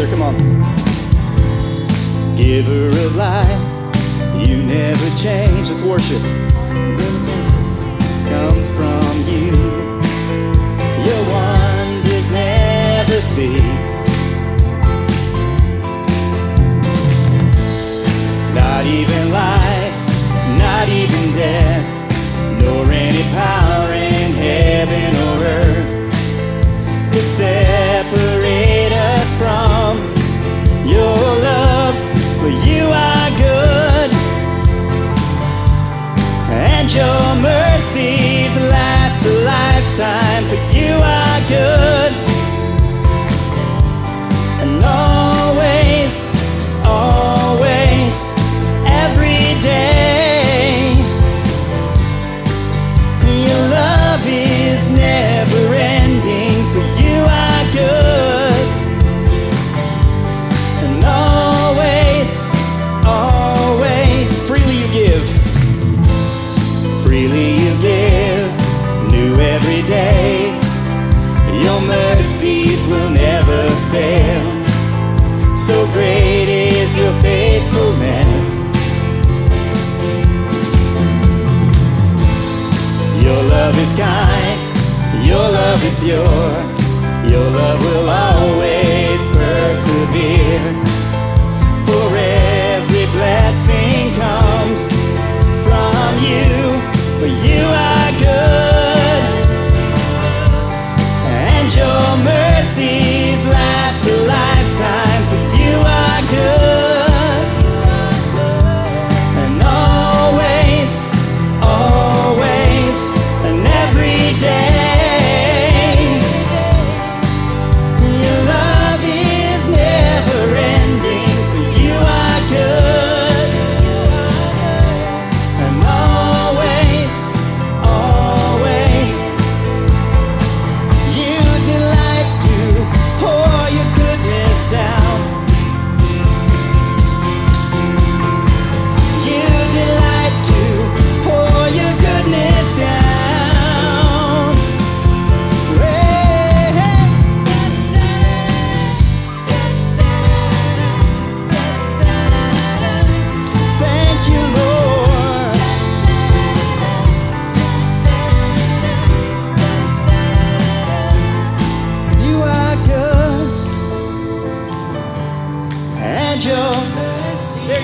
together, come on. Giver of life, you never change. Let's worship. Comes from you. Your wonders never cease. Not even life, not even death. time to give. every day. Your mercies will never fail. So great is your faithfulness. Your love is kind, your love is pure.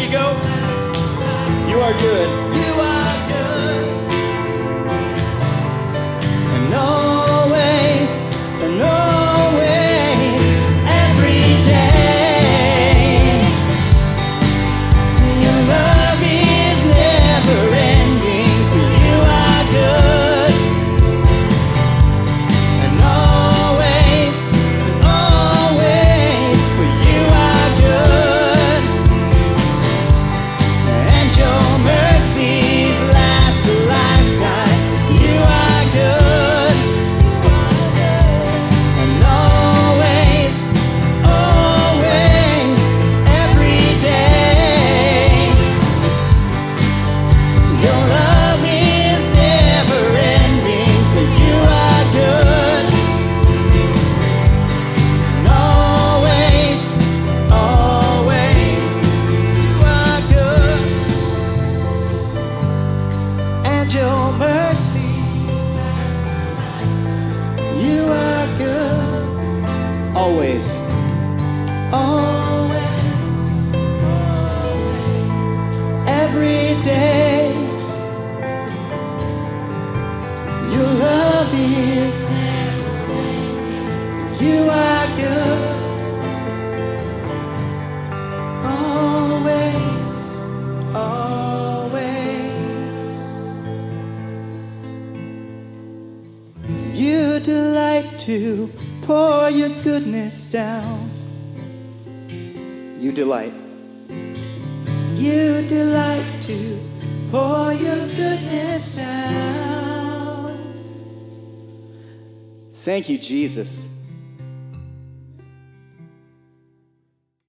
you go. You are good. always, always, every day. Your love is, you are good. Always, always, you delight to pour your goodness down. You delight. You delight to pour your goodness down. Thank you, Jesus.